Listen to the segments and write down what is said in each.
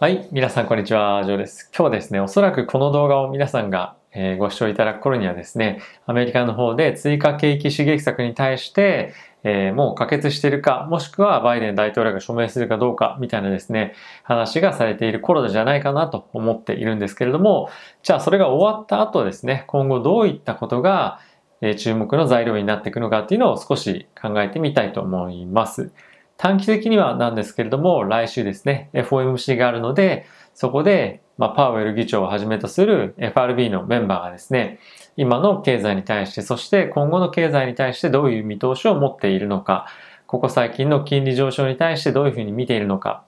はい、皆さんこんにちは、ジョーです。今日はですね、おそらくこの動画を皆さんが、えご視聴いただく頃にはですね、アメリカの方で追加景気刺激策に対して、えー、もう可決しているか、もしくはバイデン大統領が署名するかどうか、みたいなですね、話がされている頃じゃないかなと思っているんですけれども、じゃあそれが終わった後ですね、今後どういったことが、え注目の材料になっていくのかっていうのを少し考えてみたいと思います。短期的にはなんですけれども、来週ですね、FOMC があるので、そこで、まあ、パウエル議長をはじめとする FRB のメンバーがですね、今の経済に対して、そして今後の経済に対してどういう見通しを持っているのか、ここ最近の金利上昇に対してどういうふうに見ているのか、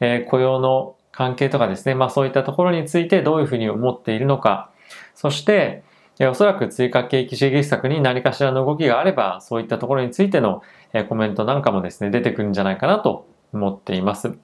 えー、雇用の関係とかですね、まあそういったところについてどういうふうに思っているのか、そして、えおそらく追加景気刺激策に何かしらの動きがあれば、そういったところについてのえコメントなんかもですね、出てくるんじゃないかなと思っています。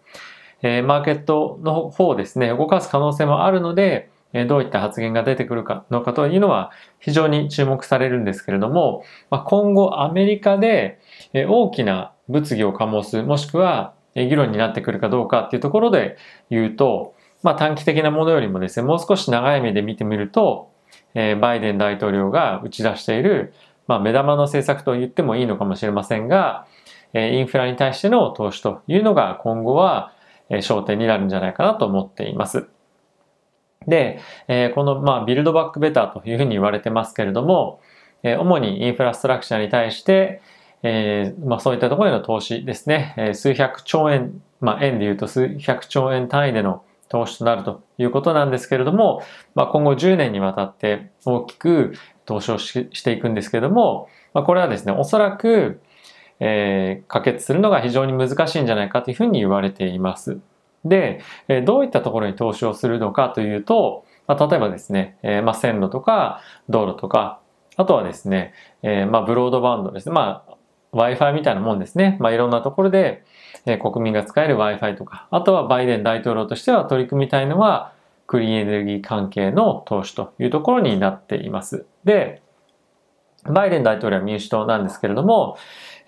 えマーケットの方をですね、動かす可能性もあるので、えどういった発言が出てくるかのかというのは非常に注目されるんですけれども、ま今後アメリカでえ大きな物議を醸す、もしくは議論になってくるかどうかっていうところで言うと、まあ短期的なものよりもですね、もう少し長い目で見てみると、えバイデン大統領が打ち出している、まあ目玉の政策と言ってもいいのかもしれませんが、えインフラに対しての投資というのが今後はえ焦点になるんじゃないかなと思っています。で、えこの、まあ、ビルドバックベターというふうに言われてますけれども、え主にインフラストラクチャーに対して、えー、まあ、そういったところへの投資ですね、え数百兆円、まあ、円で言うと数百兆円単位での投資となるということなんですけれども、まあ、今後10年にわたって大きく投資をしていくんですけれども、まあ、これはですね、おそらく、えー、可決するのが非常に難しいんじゃないかというふうに言われています。で、えー、どういったところに投資をするのかというと、まあ、例えばですね、えー、まあ、線路とか道路とか、あとはですね、えー、まあ、ブロードバンドですね。まあ、Wi-Fi みたいなもんですね。まあ、いろんなところで、え、国民が使える Wi-Fi とか、あとはバイデン大統領としては取り組みたいのは、クリーンエネルギー関係の投資というところになっています。で、バイデン大統領は民主党なんですけれども、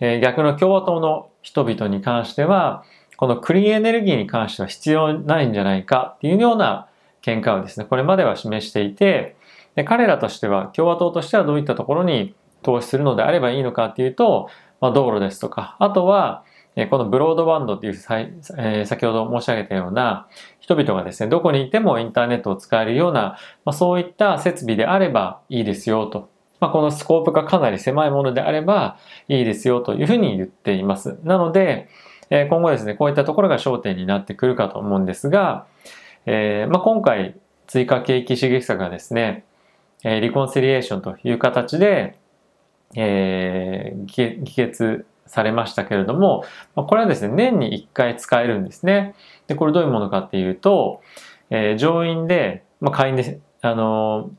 え、逆の共和党の人々に関しては、このクリーンエネルギーに関しては必要ないんじゃないかっていうような見解をですね、これまでは示していて、で彼らとしては、共和党としてはどういったところに投資するのであればいいのかっていうと、まあ、道路ですとか、あとは、このブロードバンドっていう、え、先ほど申し上げたような人々がですね、どこにいてもインターネットを使えるような、まあ、そういった設備であればいいですよと。まあ、このスコープがかなり狭いものであればいいですよというふうに言っています。なので、え、今後ですね、こういったところが焦点になってくるかと思うんですが、えーまあ、今回追加景気刺激策がですね、え、リコンシリエーションという形で、えー、議決されましたけれども、これはですね、年に1回使えるんですね。で、これどういうものかっていうと、えー、上院で、まあ、下院で、あの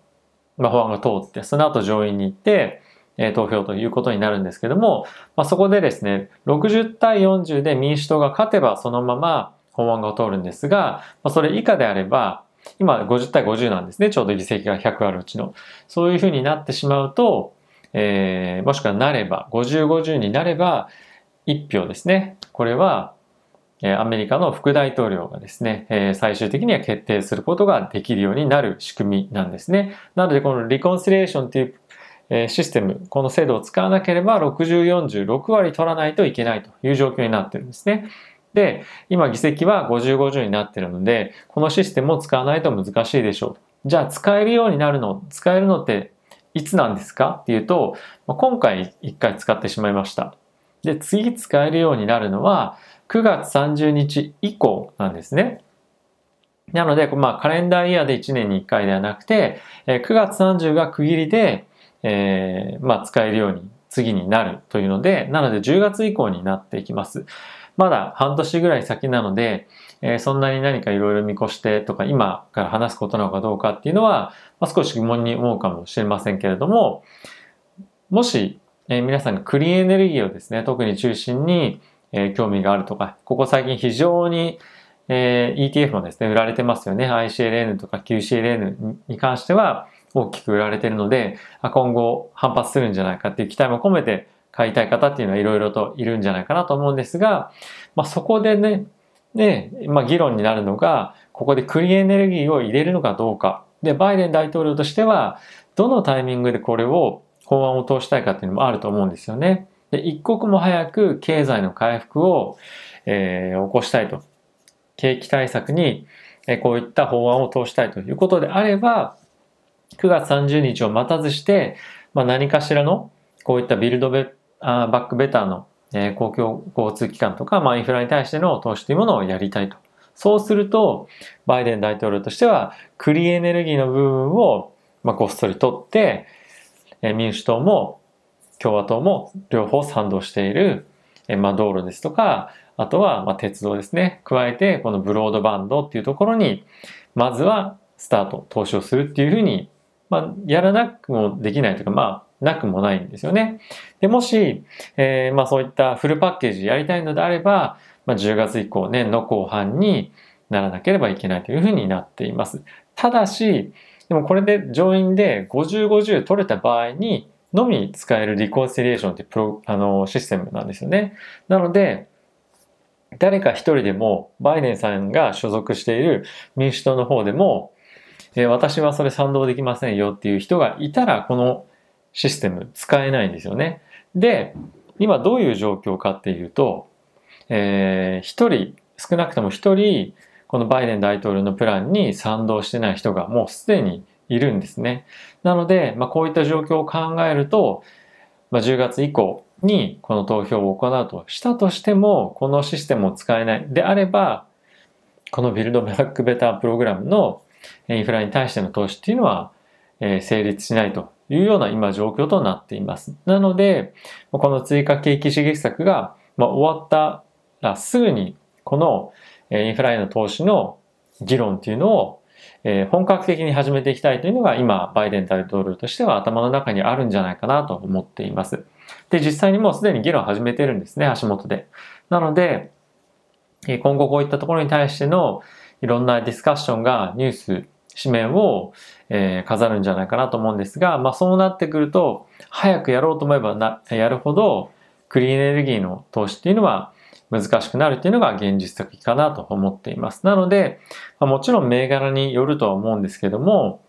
ー、まあ、法案が通って、その後上院に行って、えー、投票ということになるんですけども、まあ、そこでですね、60対40で民主党が勝てばそのまま法案が通るんですが、まあ、それ以下であれば、今50対50なんですね。ちょうど議席が100あるうちの。そういうふうになってしまうと、えー、もしくはなれば、50、50になれば、1票ですね。これは、アメリカの副大統領がですね、最終的には決定することができるようになる仕組みなんですね。なので、このリコンシレーションという、システム、この制度を使わなければ60、40、6割取らないといけないという状況になってるんですね。で、今議席は50、50になってるので、このシステムを使わないと難しいでしょう。じゃあ使えるようになるの、使えるのっていつなんですか？っていうと、今回1回使ってしまいました。で、次使えるようになるのは9月30日以降なんですね。なので、まあ、カレンダーイヤーで1年に1回ではなくて、9月30が区切りで、えー、まあ、使えるように次になるというので、なので10月以降になっていきます。まだ半年ぐらい先なので、えー、そんなに何かいろいろ見越してとか今から話すことなのかどうかっていうのは、まあ、少し疑問に思うかもしれませんけれども、もし、えー、皆さんがクリーンエネルギーをですね、特に中心に、えー、興味があるとか、ここ最近非常に、えー、ETF もですね、売られてますよね。ICLN とか QCLN に関しては大きく売られてるので、今後反発するんじゃないかっていう期待も込めて買いたい方っていうのはいろいろといるんじゃないかなと思うんですが、まあ、そこでね、で、まあ、議論になるのが、ここでクリーンエネルギーを入れるのかどうか。で、バイデン大統領としては、どのタイミングでこれを、法案を通したいかっていうのもあると思うんですよね。で、一刻も早く経済の回復を、えー、起こしたいと。景気対策に、え、こういった法案を通したいということであれば、9月30日を待たずして、まあ、何かしらのこういったビルドベッあバックベターの、え、公共交通機関とか、まあ、インフラに対しての投資というものをやりたいと。そうすると、バイデン大統領としては、クリーエネルギーの部分を、まあ、ごっそり取って、え、民主党も共和党も両方賛同している、え、まあ、道路ですとか、あとは、ま、鉄道ですね。加えて、このブロードバンドっていうところに、まずはスタート、投資をするっていうふうに、まあ、やらなくもできないというか、まあ、なくもないんですよね。で、もし、えー、まあそういったフルパッケージやりたいのであれば、まあ、10月以降、年の後半にならなければいけないというふうになっています。ただし、でもこれで上院で50、50取れた場合にのみ使えるリコンシリエーションってプロあのシステムなんですよね。なので、誰か一人でもバイデンさんが所属している民主党の方でも、え、私はそれ賛同できませんよっていう人がいたらこのシステム使えないんですよね。で、今どういう状況かっていうと、えー、一人、少なくとも一人、このバイデン大統領のプランに賛同してない人がもうすでにいるんですね。なので、まあ、こういった状況を考えると、まあ、10月以降にこの投票を行うとしたとしても、このシステムを使えないであれば、このビルドブラックベタープログラムのインフラに対しての投資っていうのは、え、成立しないというような今状況となっています。なので、この追加景気刺激策が、ま終わったらすぐにこのインフラへの投資の議論っていうのを本格的に始めていきたいというのが今バイデン大統領としては頭の中にあるんじゃないかなと思っています。で、実際にもうすでに議論を始めてるんですね、足元で。なので、今後こういったところに対してのいろんなディスカッションがニュース紙面を、えー、飾るんじゃないかなと思うんですが、まあそうなってくると、早くやろうと思えばな、やるほど、クリーンエネルギーの投資っていうのは難しくなるっていうのが現実的かなと思っています。なので、まあ、もちろん銘柄によるとは思うんですけども、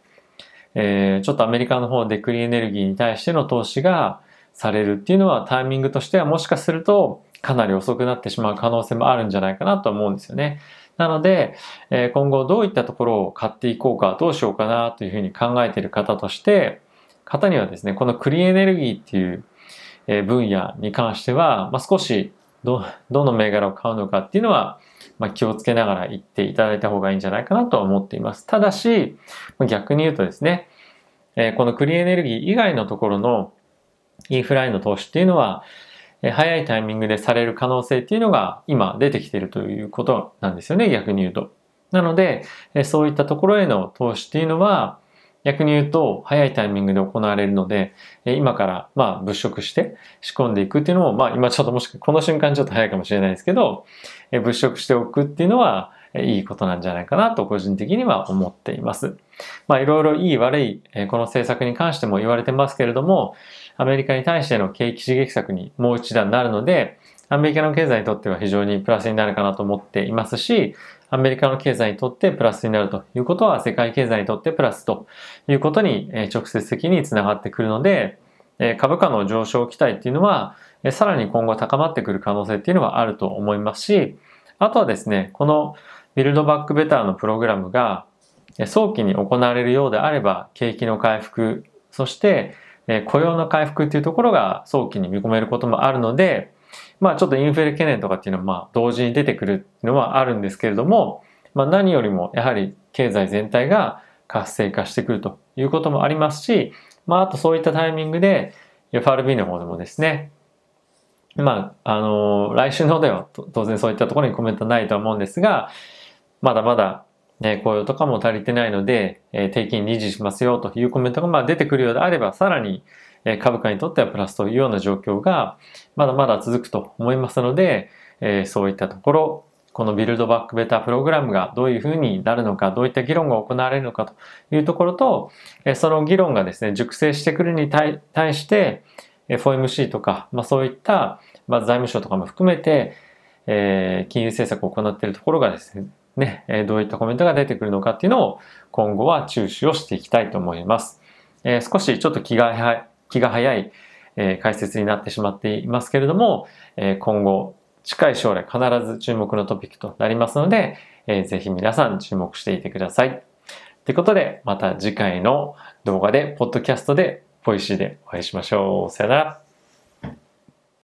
えー、ちょっとアメリカの方でクリーンエネルギーに対しての投資がされるっていうのはタイミングとしてはもしかするとかなり遅くなってしまう可能性もあるんじゃないかなと思うんですよね。なので、え今後どういったところを買っていこうか、どうしようかなというふうに考えている方として、方にはですね、このクリーンエネルギーっていうえ分野に関しては、まあ、少しど、どの銘柄を買うのかっていうのは、まあ、気をつけながら言っていただいた方がいいんじゃないかなとは思っています。ただし、逆に言うとですね、えこのクリーンエネルギー以外のところのインフラへの投資っていうのは、早いタイミングでされる可能性っていうのが今出てきてるということなんですよね、逆に言うと。なので、そういったところへの投資っていうのは、逆に言うと早いタイミングで行われるので、今からまあ物色して仕込んでいくっていうのも、まあ今ちょっともしくはこの瞬間ちょっと早いかもしれないですけど、物色しておくっていうのはいいことなんじゃないかなと個人的には思っています。まあいろいろいい悪いこの政策に関しても言われてますけれども、アメリカに対しての景気刺激策にもう一段なるので、アメリカの経済にとっては非常にプラスになるかなと思っていますし、アメリカの経済にとってプラスになるということは世界経済にとってプラスということに直接的につながってくるので、株価の上昇期待っていうのはさらに今後高まってくる可能性っていうのはあると思いますし、あとはですね、このビルドバックベターのプログラムが早期に行われるようであれば景気の回復、そしてえ雇用の回復っていうところが早期に見込めることもあるので、まあちょっとインフレ懸念とかっていうのはまあ同時に出てくるのはあるんですけれども、まあ何よりもやはり経済全体が活性化してくるということもありますし、まああとそういったタイミングで FRB の方でもですね、まあ、あの、来週の方では当然そういったところにコメントないと思うんですが、まだまだね、雇用とかも足りてないので、えー、低金利維持しますよというコメントがまあ出てくるようであれば、さらに、え株価にとってはプラスというような状況がまだまだ続くと思いますので、えー、そういったところ、このビルドバックベタープログラムがどういうふうになるのか、どういった議論が行われるのかというところと、その議論がですね、熟成してくるに対して、FOMC とか、まあ、そういった、まあ、財務省とかも含めて、えー、金融政策を行っているところがですね、ね、えどういったコメントが出てくるのかっていうのを今後は注視をしていきたいと思います。えー、少しちょっと気が気が早い、えー、解説になってしまっていますけれども、えー、今後近い将来必ず注目のトピックとなりますので、えー、ぜひ皆さん注目していてください。ということで、また次回の動画で、ポッドキャストで、ポイシーでお会いしましょう。さよなら。